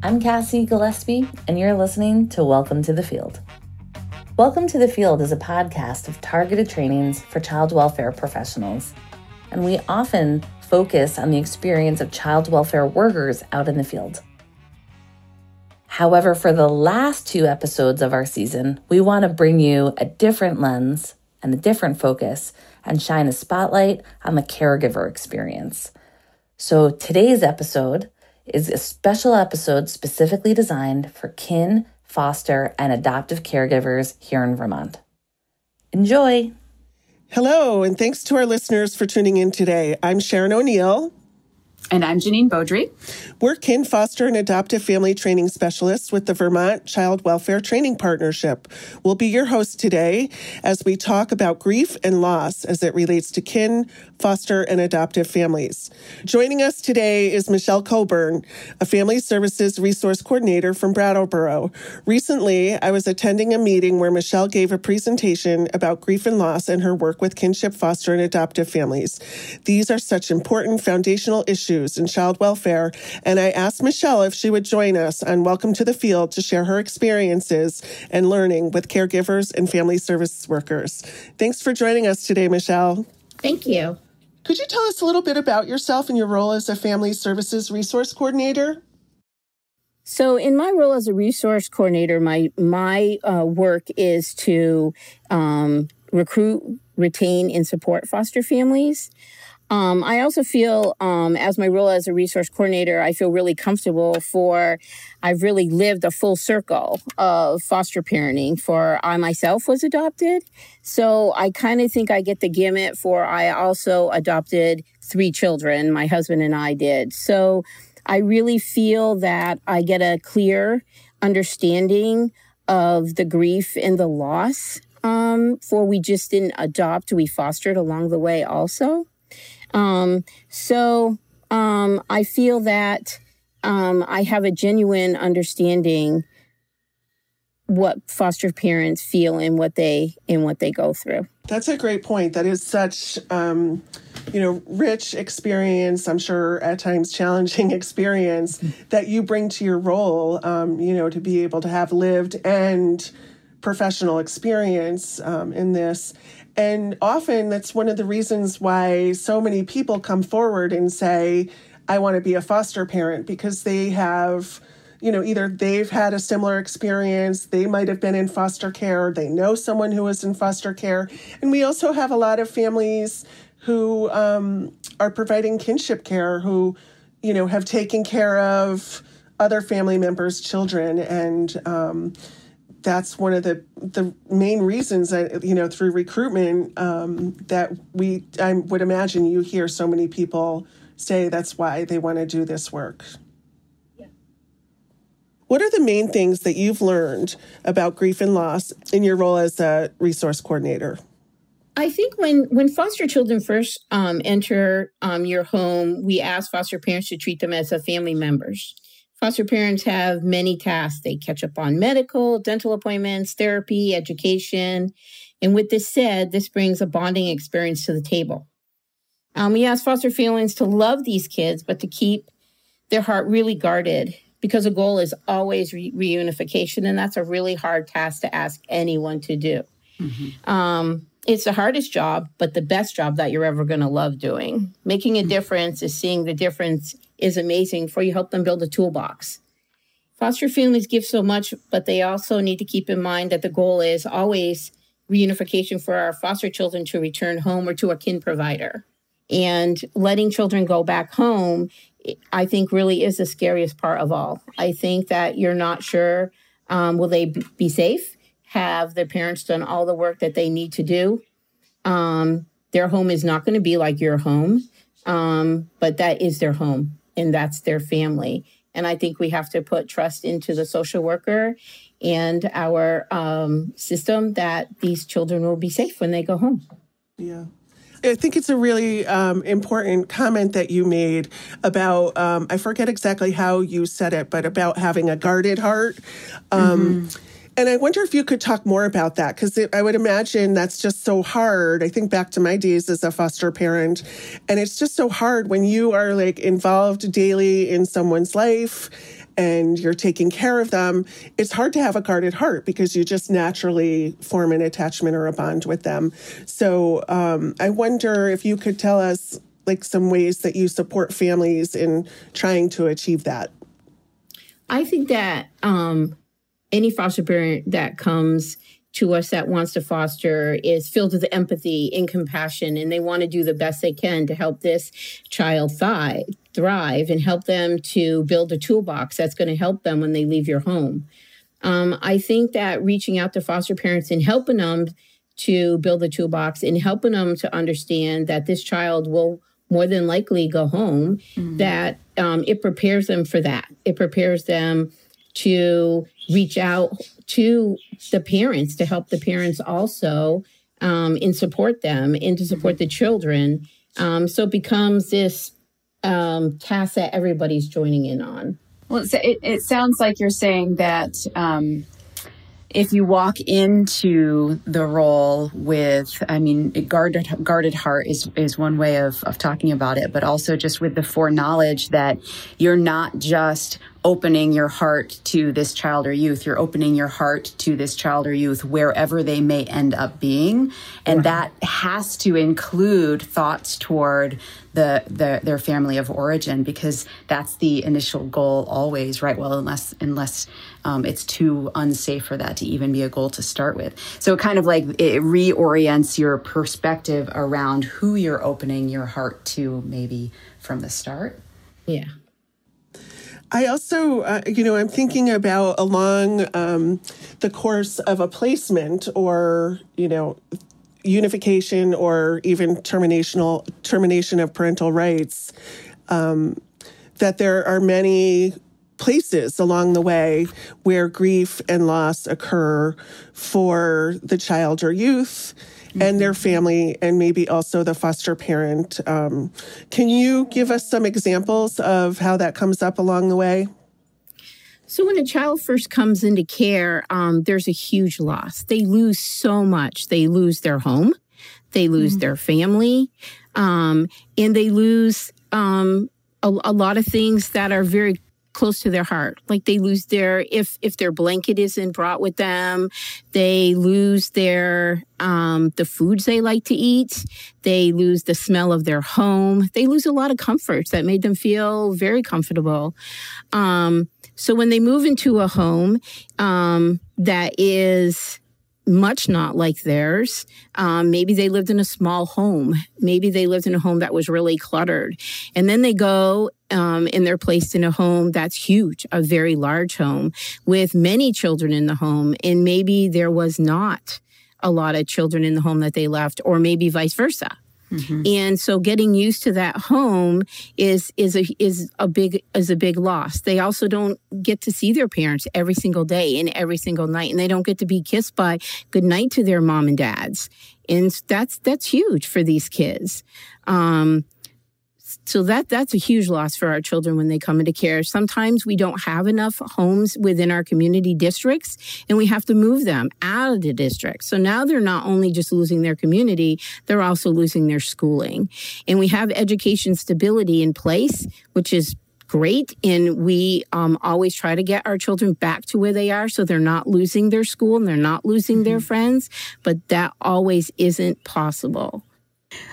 I'm Cassie Gillespie, and you're listening to Welcome to the Field. Welcome to the Field is a podcast of targeted trainings for child welfare professionals, and we often focus on the experience of child welfare workers out in the field. However, for the last two episodes of our season, we want to bring you a different lens and a different focus and shine a spotlight on the caregiver experience. So today's episode is a special episode specifically designed for kin, foster, and adoptive caregivers here in Vermont. Enjoy! Hello, and thanks to our listeners for tuning in today. I'm Sharon O'Neill. And I'm Janine Beaudry. We're kin, foster, and adoptive family training specialists with the Vermont Child Welfare Training Partnership. We'll be your hosts today as we talk about grief and loss as it relates to kin, foster, and adoptive families. Joining us today is Michelle Coburn, a family services resource coordinator from Brattleboro. Recently, I was attending a meeting where Michelle gave a presentation about grief and loss and her work with kinship, foster, and adoptive families. These are such important foundational issues in child welfare, and I asked Michelle if she would join us on Welcome to the Field to share her experiences and learning with caregivers and family service workers. Thanks for joining us today, Michelle. Thank you. Could you tell us a little bit about yourself and your role as a family services resource coordinator? So, in my role as a resource coordinator, my my uh, work is to um, recruit, retain, and support foster families. Um, I also feel, um, as my role as a resource coordinator, I feel really comfortable for, I've really lived a full circle of foster parenting for I myself was adopted. So I kind of think I get the gamut for I also adopted three children, my husband and I did. So I really feel that I get a clear understanding of the grief and the loss. Um, for we just didn't adopt, we fostered along the way also. Um, so um, I feel that um, I have a genuine understanding what foster parents feel and what they and what they go through. That's a great point. That is such um, you know rich experience. I'm sure at times challenging experience that you bring to your role. Um, you know to be able to have lived and professional experience um, in this. And often that's one of the reasons why so many people come forward and say, I want to be a foster parent because they have, you know, either they've had a similar experience, they might have been in foster care, they know someone who is in foster care. And we also have a lot of families who um, are providing kinship care who, you know, have taken care of other family members' children and, um, that's one of the the main reasons that you know through recruitment um, that we I would imagine you hear so many people say that's why they want to do this work. Yeah. What are the main things that you've learned about grief and loss in your role as a resource coordinator? I think when when foster children first um, enter um, your home, we ask foster parents to treat them as a family members. Foster parents have many tasks. They catch up on medical, dental appointments, therapy, education. And with this said, this brings a bonding experience to the table. Um, we ask foster families to love these kids, but to keep their heart really guarded because the goal is always re- reunification. And that's a really hard task to ask anyone to do. Mm-hmm. Um, it's the hardest job, but the best job that you're ever going to love doing. Making a difference is seeing the difference is amazing for you help them build a toolbox. Foster families give so much, but they also need to keep in mind that the goal is always reunification for our foster children to return home or to a kin provider. And letting children go back home, I think, really is the scariest part of all. I think that you're not sure um, will they be safe? Have their parents done all the work that they need to do? Um, their home is not going to be like your home, um, but that is their home and that's their family. And I think we have to put trust into the social worker and our um, system that these children will be safe when they go home. Yeah. I think it's a really um, important comment that you made about, um, I forget exactly how you said it, but about having a guarded heart. Um, mm-hmm. And I wonder if you could talk more about that because I would imagine that's just so hard. I think back to my days as a foster parent, and it's just so hard when you are like involved daily in someone's life and you're taking care of them, it's hard to have a guarded heart because you just naturally form an attachment or a bond with them. So um, I wonder if you could tell us like some ways that you support families in trying to achieve that. I think that um, any foster parent that comes to us that wants to foster is filled with empathy and compassion, and they want to do the best they can to help this child thrive, thrive and help them to build a toolbox that's going to help them when they leave your home. Um, I think that reaching out to foster parents and helping them to build a toolbox and helping them to understand that this child will more than likely go home, mm-hmm. that um, it prepares them for that. It prepares them to reach out to the parents to help the parents also um, and support them and to support mm-hmm. the children. Um, so it becomes this um, task that everybody's joining in on. Well, it, it sounds like you're saying that um, if you walk into the role with, I mean, guarded guarded heart is is one way of of talking about it, but also just with the foreknowledge that you're not just opening your heart to this child or youth. You're opening your heart to this child or youth wherever they may end up being. And that has to include thoughts toward the, the, their family of origin because that's the initial goal always, right? Well, unless, unless um, it's too unsafe for that to even be a goal to start with. So it kind of like it reorients your perspective around who you're opening your heart to maybe from the start. Yeah. I also, uh, you know, I'm thinking about along um, the course of a placement or, you know, unification or even terminational termination of parental rights. Um, that there are many places along the way where grief and loss occur for the child or youth and their family, and maybe also the foster parent. Um, can you give us some examples of how that comes up along the way? So, when a child first comes into care, um, there's a huge loss. They lose so much. They lose their home, they lose mm-hmm. their family, um, and they lose um, a, a, lot of things that are very close to their heart like they lose their if if their blanket isn't brought with them they lose their um the foods they like to eat they lose the smell of their home they lose a lot of comforts that made them feel very comfortable um so when they move into a home um that is much not like theirs. Um, maybe they lived in a small home. Maybe they lived in a home that was really cluttered. And then they go um, and they're placed in a home that's huge, a very large home with many children in the home. And maybe there was not a lot of children in the home that they left, or maybe vice versa. Mm-hmm. And so getting used to that home is is a is a big is a big loss. They also don't get to see their parents every single day and every single night and they don't get to be kissed by good night to their mom and dads. And that's that's huge for these kids. Um, so that that's a huge loss for our children when they come into care. Sometimes we don't have enough homes within our community districts and we have to move them out of the district. So now they're not only just losing their community, they're also losing their schooling. And we have education stability in place, which is great. And we um, always try to get our children back to where they are so they're not losing their school and they're not losing mm-hmm. their friends. But that always isn't possible.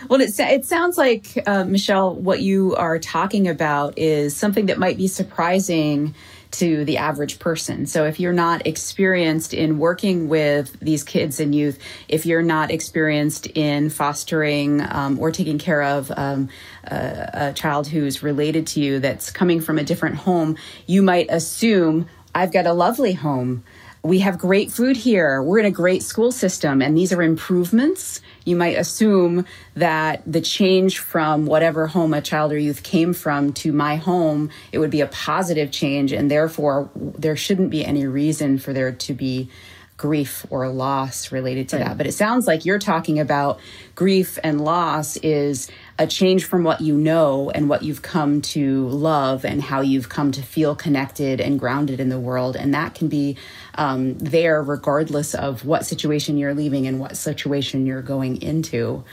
Well, it, it sounds like, uh, Michelle, what you are talking about is something that might be surprising to the average person. So if you're not experienced in working with these kids and youth, if you're not experienced in fostering um, or taking care of um, a, a child who's related to you that's coming from a different home, you might assume, I've got a lovely home we have great food here. We're in a great school system, and these are improvements. You might assume that the change from whatever home a child or youth came from to my home, it would be a positive change, and therefore there shouldn't be any reason for there to be grief or loss related to right. that. But it sounds like you're talking about grief and loss is a change from what you know and what you've come to love and how you've come to feel connected and grounded in the world. And that can be um, there regardless of what situation you're leaving and what situation you're going into.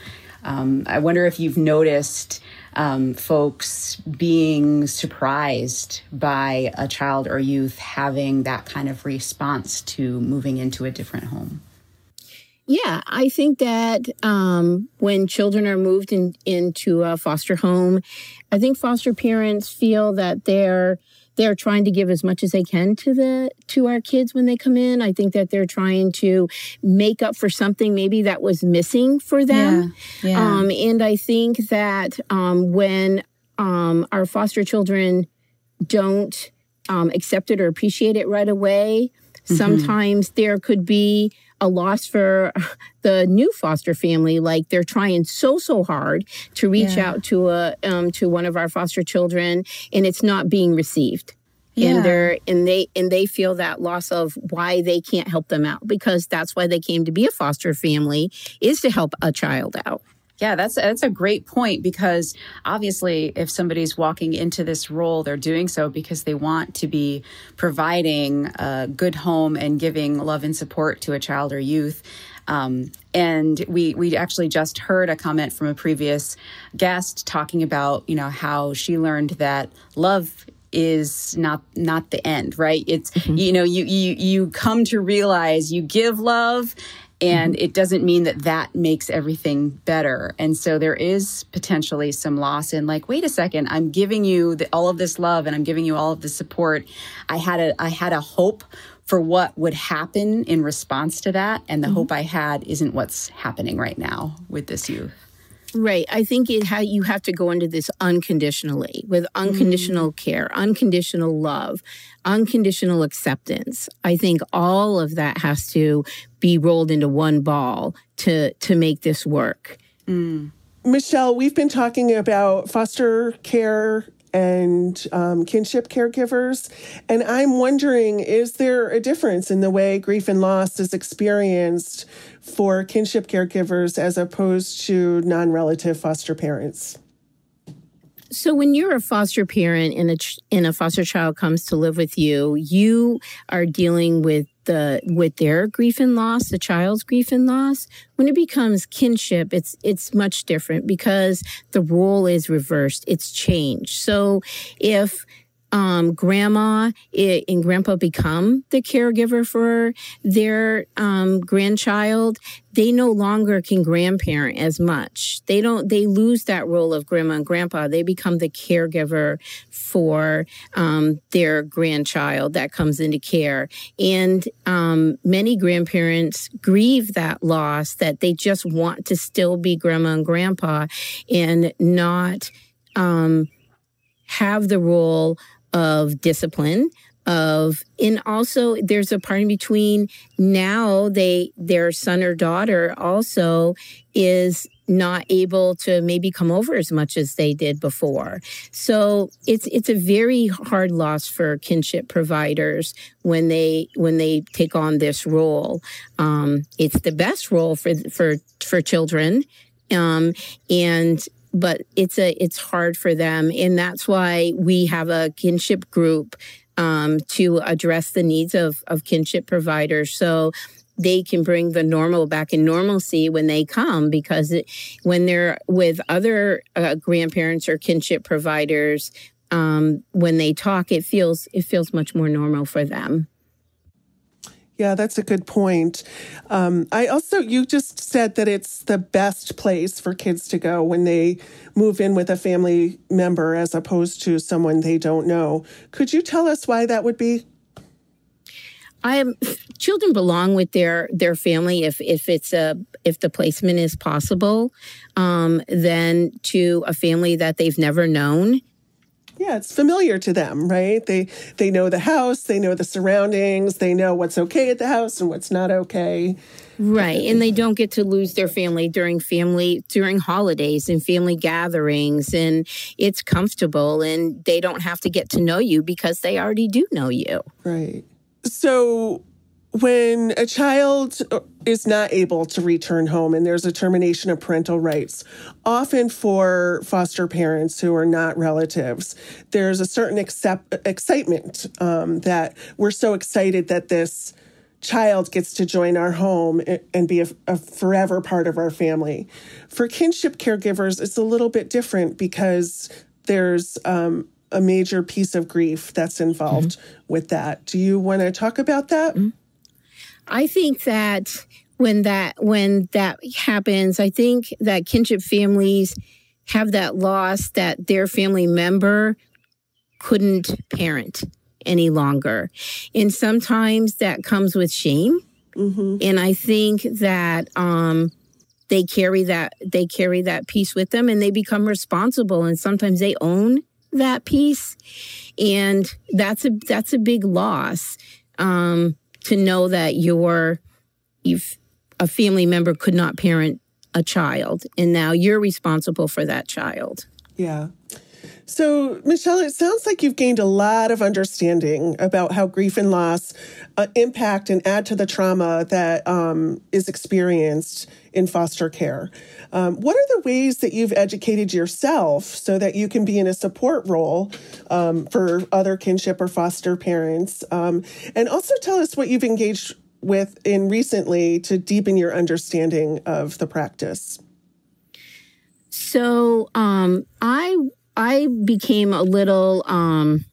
Um, I wonder if you've noticed um, folks being surprised by a child or youth having that kind of response to moving into a different home. Yeah, I think that um, when children are moved in, into a foster home, I think foster parents feel that they're they're trying to give as much as they can to the to our kids when they come in i think that they're trying to make up for something maybe that was missing for them yeah, yeah. Um, and i think that um, when um, our foster children don't um, accept it or appreciate it right away mm-hmm. sometimes there could be a loss for the new foster family. Like they're trying so so hard to reach yeah. out to a um, to one of our foster children, and it's not being received. Yeah. and they're and they and they feel that loss of why they can't help them out because that's why they came to be a foster family is to help a child out yeah, that's that's a great point because obviously if somebody's walking into this role, they're doing so because they want to be providing a good home and giving love and support to a child or youth. Um, and we we actually just heard a comment from a previous guest talking about you know how she learned that love is not not the end right it's mm-hmm. you know you you you come to realize you give love and mm-hmm. it doesn't mean that that makes everything better and so there is potentially some loss in like wait a second i'm giving you the, all of this love and i'm giving you all of the support i had a i had a hope for what would happen in response to that and the mm-hmm. hope i had isn't what's happening right now with this youth Right. I think it how you have to go into this unconditionally with unconditional mm. care, unconditional love, unconditional acceptance. I think all of that has to be rolled into one ball to to make this work. Mm. Michelle, we've been talking about foster care and um, kinship caregivers. And I'm wondering is there a difference in the way grief and loss is experienced for kinship caregivers as opposed to non relative foster parents? So when you're a foster parent and a and a foster child comes to live with you, you are dealing with the with their grief and loss, the child's grief and loss. When it becomes kinship, it's it's much different because the role is reversed. It's changed. So if um, grandma and grandpa become the caregiver for their um, grandchild, they no longer can grandparent as much. They don't, they lose that role of grandma and grandpa. They become the caregiver for um, their grandchild that comes into care. And um, many grandparents grieve that loss that they just want to still be grandma and grandpa and not um, have the role of discipline of and also there's a part in between. Now they their son or daughter also is not able to maybe come over as much as they did before. So it's it's a very hard loss for kinship providers when they when they take on this role. Um, it's the best role for for for children um, and but it's a it's hard for them. And that's why we have a kinship group um, to address the needs of, of kinship providers so they can bring the normal back in normalcy when they come because it, when they're with other uh, grandparents or kinship providers um, when they talk it feels it feels much more normal for them yeah, that's a good point. Um, I also, you just said that it's the best place for kids to go when they move in with a family member as opposed to someone they don't know. Could you tell us why that would be? I am children belong with their their family if if it's a if the placement is possible, um, then to a family that they've never known yeah, it's familiar to them, right? They they know the house, they know the surroundings, they know what's okay at the house and what's not okay. Right. And they don't get to lose their family during family during holidays and family gatherings and it's comfortable and they don't have to get to know you because they already do know you. Right. So when a child is not able to return home and there's a termination of parental rights, often for foster parents who are not relatives, there's a certain accept, excitement um, that we're so excited that this child gets to join our home and be a, a, forever part of our family. For kinship caregivers, it's a little bit different because there's um, a major piece of grief that's involved mm-hmm. with that. Do you want to talk about that? Mm-hmm. I think that when that when that happens, I think that kinship families have that loss that their family member couldn't parent any longer. And sometimes that comes with shame. Mm-hmm. And I think that um, they carry that they carry that piece with them and they become responsible and sometimes they own that piece. And that's a that's a big loss. Um, to know that your you've a family member could not parent a child and now you're responsible for that child. Yeah. So, Michelle, it sounds like you've gained a lot of understanding about how grief and loss uh, impact and add to the trauma that um, is experienced in foster care. Um, what are the ways that you've educated yourself so that you can be in a support role um, for other kinship or foster parents? Um, and also tell us what you've engaged with in recently to deepen your understanding of the practice. So um, I I became a little um,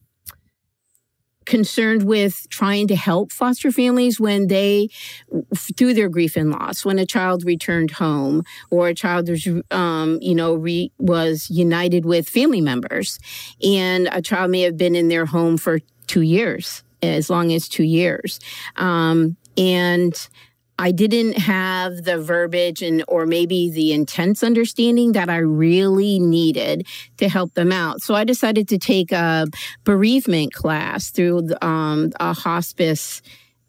concerned with trying to help foster families when they, through their grief and loss, when a child returned home or a child was, um, you know, re, was united with family members, and a child may have been in their home for two years, as long as two years, um, and I didn't have the verbiage and or maybe the intense understanding that I really needed to help them out. So I decided to take a bereavement class through um, a hospice,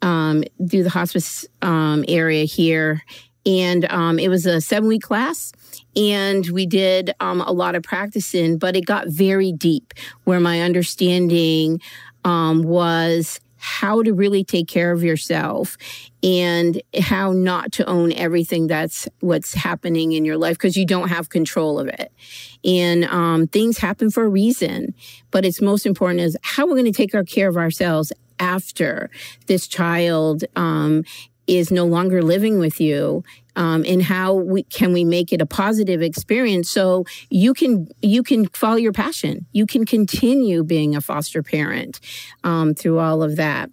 um, through the hospice um, area here. And um, it was a seven week class and we did um, a lot of practicing, but it got very deep where my understanding um, was how to really take care of yourself and how not to own everything that's what's happening in your life because you don't have control of it. And um, things happen for a reason. But it's most important is how we're going to take our care of ourselves after this child um, is no longer living with you um, and how we, can we make it a positive experience? So you can you can follow your passion. You can continue being a foster parent um, through all of that.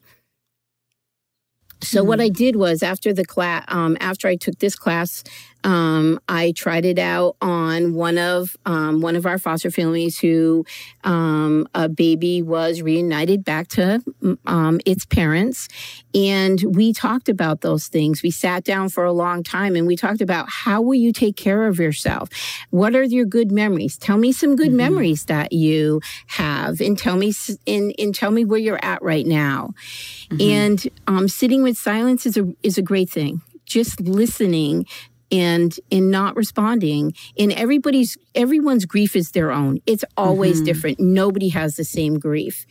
So mm-hmm. what I did was after the class, um, after I took this class, um, I tried it out on one of um, one of our foster families who um, a baby was reunited back to um, its parents, and we talked about those things. We sat down for a long time and we talked about how will you take care of yourself? What are your good memories? Tell me some good mm-hmm. memories that you have, and tell me and, and tell me where you're at right now. Mm-hmm. And um, sitting with silence is a is a great thing just listening and in not responding and everybody's everyone's grief is their own. It's always mm-hmm. different. Nobody has the same grief.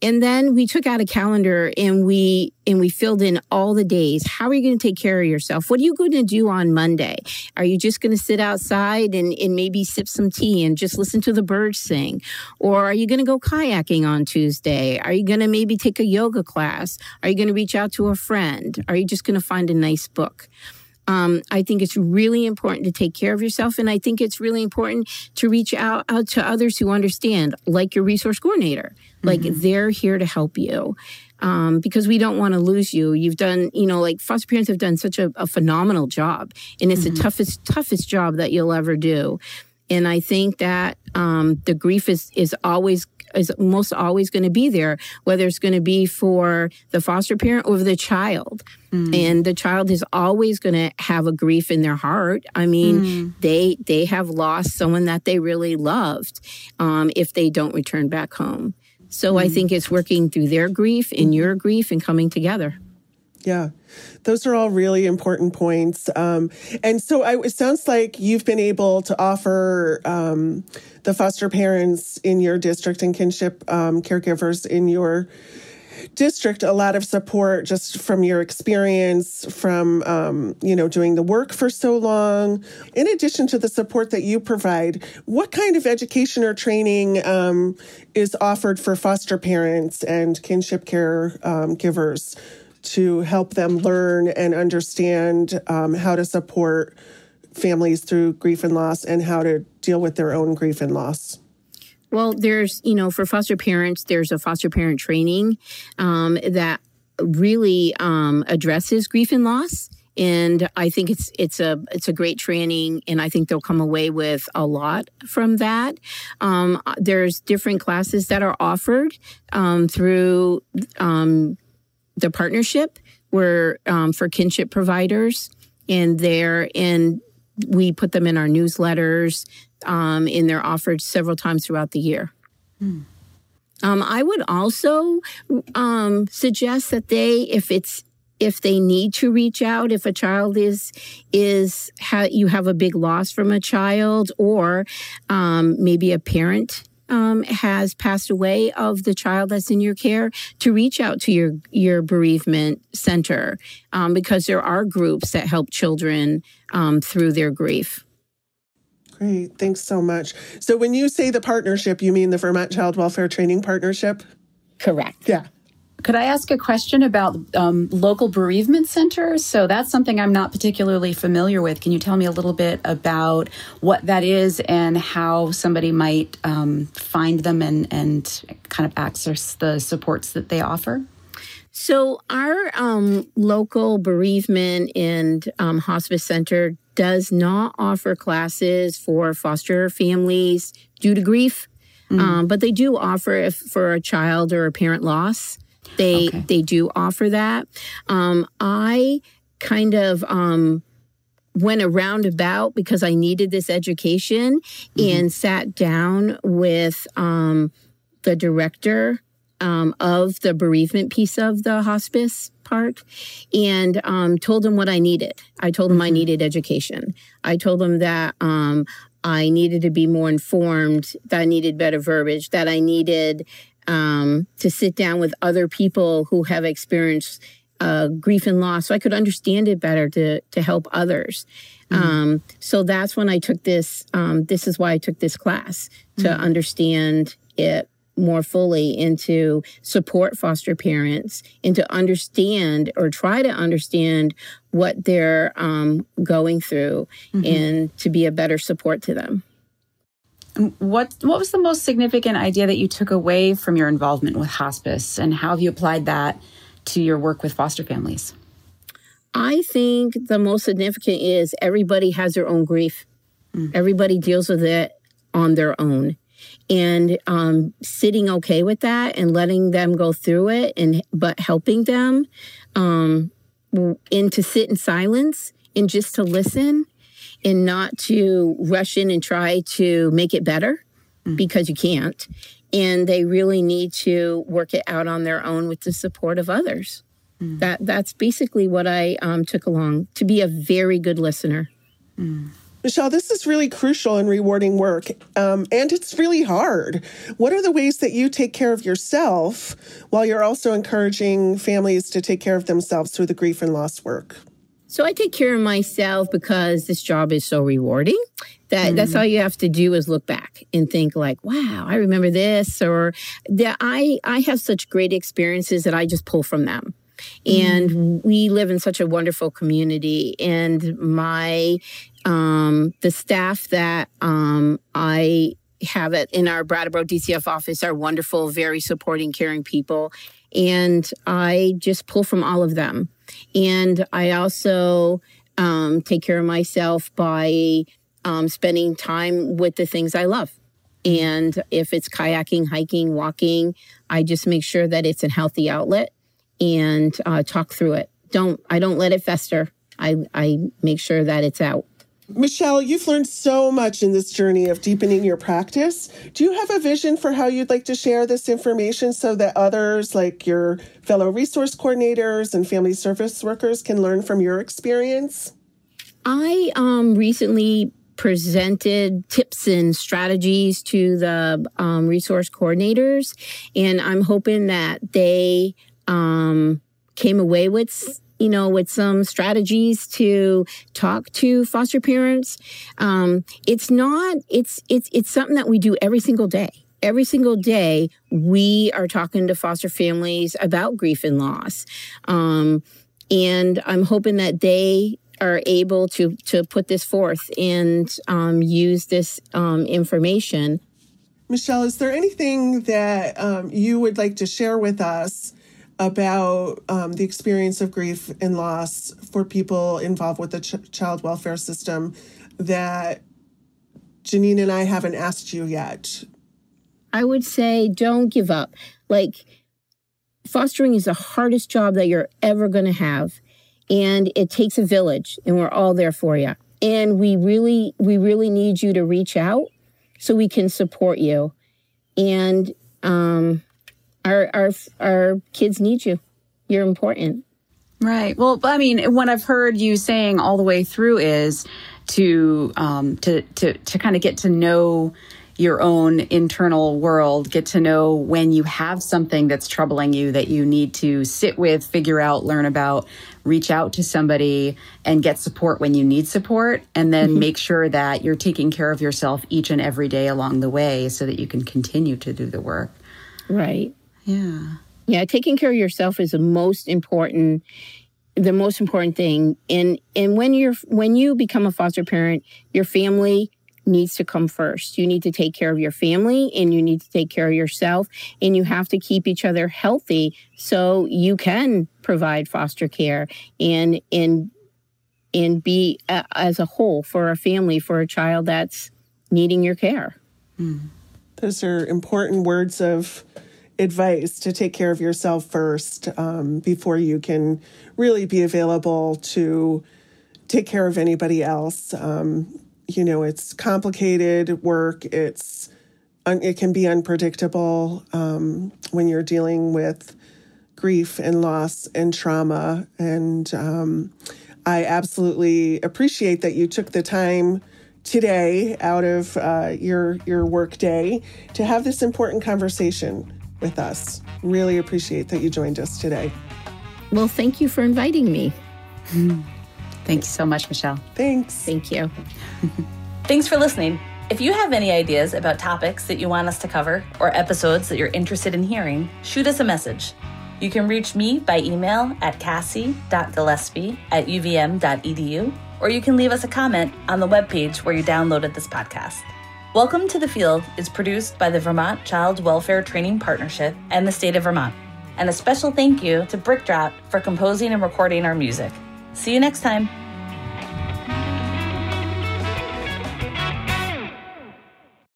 And then we took out a calendar and we and we filled in all the days. How are you going to take care of yourself? What are you going to do on monday? Are you just going to sit outside and, and maybe sip some tea and just listen to the birds sing? Or are you going to go kayaking on tuesday? Are you going to maybe take a yoga class? Are you going to reach out to a friend? Are you just going to find a nice book um, I think it's really important to take care of yourself. And I think it's really important to reach out, out to others who understand, like your resource coordinator. Like mm-hmm. they're here to help you. Um, because we don't want to lose you. You've done, you know, like foster parents have done such a, a phenomenal job, and it's mm-hmm. the toughest, toughest job that you'll ever do. And I think that um, the grief is is always is most always going to be there, whether it's going to be for the foster parent or the child. Mm. And the child is always going to have a grief in their heart. I mean, mm. they they have lost someone that they really loved um, if they don't return back home. So mm. I think it's working through their grief and your grief and coming together. Yeah, those are all really important points. Um, and so I, it sounds like you've been able to offer um, the foster parents in your district and kinship um, caregivers in your district a lot of support just from your experience from um, you know doing the work for so long in addition to the support that you provide what kind of education or training um, is offered for foster parents and kinship care um, givers to help them learn and understand um, how to support families through grief and loss and how to deal with their own grief and loss well, there's, you know, for foster parents, there's a foster parent training um, that really um, addresses grief and loss. And I think it's it's a it's a great training, and I think they'll come away with a lot from that. Um, there's different classes that are offered um, through um, the partnership, where um, for kinship providers, and there and we put them in our newsletters um, and they're offered several times throughout the year. Hmm. Um, I would also um, suggest that they, if it's if they need to reach out, if a child is is ha- you have a big loss from a child, or um, maybe a parent um, has passed away of the child that's in your care, to reach out to your your bereavement center um, because there are groups that help children um, through their grief. Great. Thanks so much. So when you say the partnership, you mean the Vermont Child Welfare Training Partnership? Correct. Yeah. Could I ask a question about um, local bereavement centers? So that's something I'm not particularly familiar with. Can you tell me a little bit about what that is and how somebody might um, find them and, and kind of access the supports that they offer? So, our um, local bereavement and um, hospice center does not offer classes for foster families due to grief, mm. um, but they do offer if for a child or a parent loss. They okay. they do offer that. Um, I kind of um, went around about because I needed this education mm-hmm. and sat down with um, the director um, of the bereavement piece of the hospice part and um, told him what I needed. I told him I mm-hmm. needed education. I told him that um, I needed to be more informed, that I needed better verbiage, that I needed um, to sit down with other people who have experienced uh, grief and loss so I could understand it better to, to help others. Mm-hmm. Um, so that's when I took this. Um, this is why I took this class to mm-hmm. understand it more fully and to support foster parents and to understand or try to understand what they're um, going through mm-hmm. and to be a better support to them. What what was the most significant idea that you took away from your involvement with hospice and how have you applied that to your work with foster families? I think the most significant is everybody has their own grief. Mm. Everybody deals with it on their own and um, sitting okay with that and letting them go through it and but helping them um, and to sit in silence and just to listen and not to rush in and try to make it better mm. because you can't and they really need to work it out on their own with the support of others mm. that that's basically what i um, took along to be a very good listener mm. Michelle, this is really crucial and rewarding work, um, and it's really hard. What are the ways that you take care of yourself while you're also encouraging families to take care of themselves through the grief and loss work? So I take care of myself because this job is so rewarding that mm. that's all you have to do is look back and think like, wow, I remember this or that I I have such great experiences that I just pull from them. And mm. we live in such a wonderful community. And my um, the staff that um, I have it in our Brattleboro DCF office are wonderful, very supporting, caring people. And I just pull from all of them. And I also um, take care of myself by um, spending time with the things I love. And if it's kayaking, hiking, walking, I just make sure that it's a healthy outlet and uh, talk through it. Don't I don't let it fester. I I make sure that it's out. Michelle, you've learned so much in this journey of deepening your practice. Do you have a vision for how you'd like to share this information so that others, like your fellow resource coordinators and family service workers, can learn from your experience? I um, recently presented tips and strategies to the um, resource coordinators. And I'm hoping that they um, came away with you know, with some strategies to talk to foster parents. Um, it's not, it's, it's, it's something that we do every single day. Every single day, we are talking to foster families about grief and loss. Um, and I'm hoping that they are able to to put this forth and um, use this um, information. Michelle, is there anything that um, you would like to share with us about um, the experience of grief and loss for people involved with the ch- child welfare system that Janine and I haven't asked you yet? I would say don't give up. Like, fostering is the hardest job that you're ever going to have and it takes a village and we're all there for you and we really we really need you to reach out so we can support you and um our our our kids need you you're important right well i mean what i've heard you saying all the way through is to um to to to kind of get to know your own internal world, get to know when you have something that's troubling you that you need to sit with, figure out, learn about, reach out to somebody and get support when you need support, and then mm-hmm. make sure that you're taking care of yourself each and every day along the way so that you can continue to do the work. Right. Yeah. Yeah, taking care of yourself is the most important the most important thing and and when you're when you become a foster parent your family needs to come first. You need to take care of your family and you need to take care of yourself and you have to keep each other healthy so you can provide foster care and and and be uh, as a whole for a family for a child that's needing your care. Mm. Those are important words of advice to take care of yourself first um, before you can really be available to take care of anybody else. Um, you know, it's complicated work. It's it can be unpredictable um, when you're dealing with grief and loss and trauma. And um, I absolutely appreciate that you took the time today out of uh, your your work day to have this important conversation with us. Really appreciate that you joined us today. Well, thank you for inviting me. Thank you so much, Michelle. Thanks. Thank you. Thanks for listening. If you have any ideas about topics that you want us to cover or episodes that you're interested in hearing, shoot us a message. You can reach me by email at cassie.gillespie at uvm.edu, or you can leave us a comment on the webpage where you downloaded this podcast. Welcome to the Field is produced by the Vermont Child Welfare Training Partnership and the state of Vermont. And a special thank you to Brickdrop for composing and recording our music. See you next time.